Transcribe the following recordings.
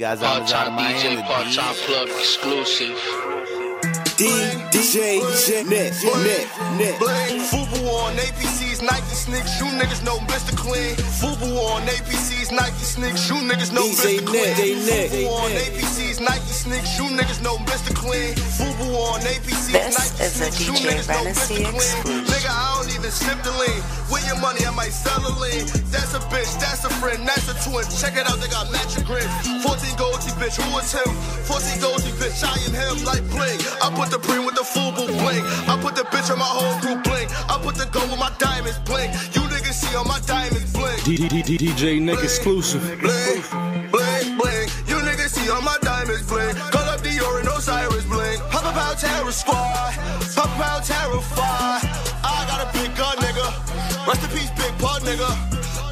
guys out of Miami. DJ, part-time plug exclusive. DJ, Net, Net, Net. Bling. Fubu on APC's Nike sneaks. You niggas know Mr. Clean. Fubu on APC's Nike sneaks. You niggas know Mr. Clean. they Nick, they Fubu on APC's Nike sneaks. You niggas know Mr. Clean. Fubu on APC's Nike is a sneaks. You DJ niggas know Mr. Clean. exclusive. Nigga, I don't even sip the lean. With your money, I might sell a lean. That's a bitch, that's a friend, that's a twin. Check it out, they got matching grin. 14 gold T bitch, who is him? 14 gold T bitch, I am him like bling. I put the preen with the Fubu bling. I put the bitch on my whole crew bling. I put the gold with my diamonds bling. You niggas see on my diamonds bling. DJ Nick exclusive. Bling, bling, bling. You niggas see on my diamonds bling. Call up Dior and Osiris bling. Pop up out terror squad. Rest in peace, big pun, nigga.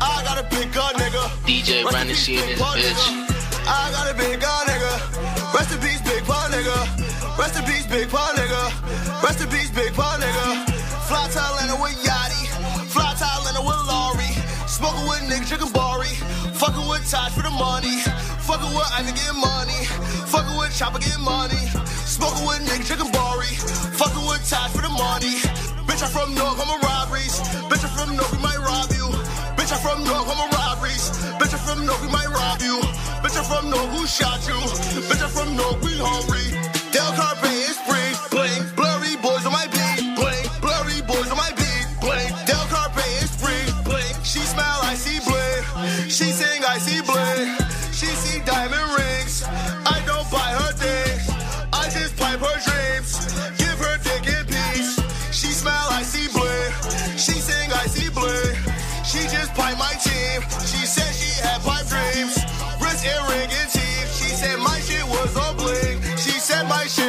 I got a big gun, nigga. DJ Rest in Randy in this bitch. nigga. I got a big gun, nigga. Rest in peace, big pun, nigga. Rest in peace, big pun, nigga. Rest in peace, big pun, nigga. Fly to Atlanta with Yachty. Fly to Atlanta with Laurie. Smoking with Nick, drinking Bari. Fucking with Taj for the money. Fucking with Ivan getting money. Fucking with Chopper getting money. Smoking with Nick, drinking Bari. Fucking with Taj for the money. Bitch, I'm from North, I'm a robberies. Shot you? Bitch, I'm from North, we hungry. Del Carpe is free, bling. Blurry boys on my beat, bling. Blurry boys on my beat, bling. Del Carpe is free, bling. She smell, I see bling. She sing, I see bling. She see diamond rings. I don't buy her things. I just pipe her dreams. Give her dick in peace. She smell, I see bling. She sing, I see bling. She just pipe my team. She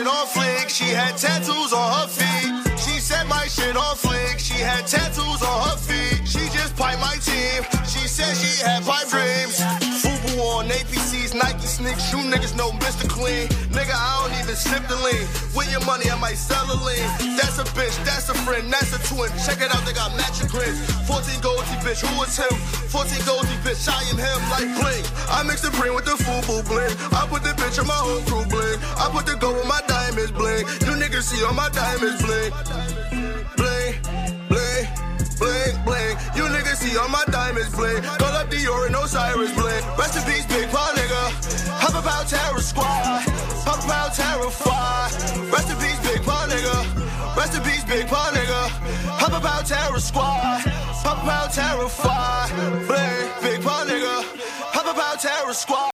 on flick. She had tattoos on her feet. She said my shit on flick. She had tattoos on her feet. She just pipe my team. She said she had pipe dreams. Fubu on APC's Nike sneaks. You niggas know Mr. Clean. Nigga, I don't even sip the lean. With your money, I might sell a lean. That's a bitch, that's a friend, that's a twin. Check it out, they got matching grins. 14 goldie bitch, who is him? 14 goldie bitch, I am him like bling. I mix the preen with the Fubu bling. I put the bitch on my whole crew bling. I put the gold with my diamonds bling. You niggas see on my diamonds bling. Bling, bling, bling, bling. You niggas see on my diamonds bling. Call up Dior and Osiris bling. Rest in peace, big paw nigga. Hop about terror squad. Hop about terrified. Rest in peace, big paw nigga. Rest in peace, big paw nigga. Hop about terror squad. Hop about terrified. Bling, big paw nigga. Hop about terror squad.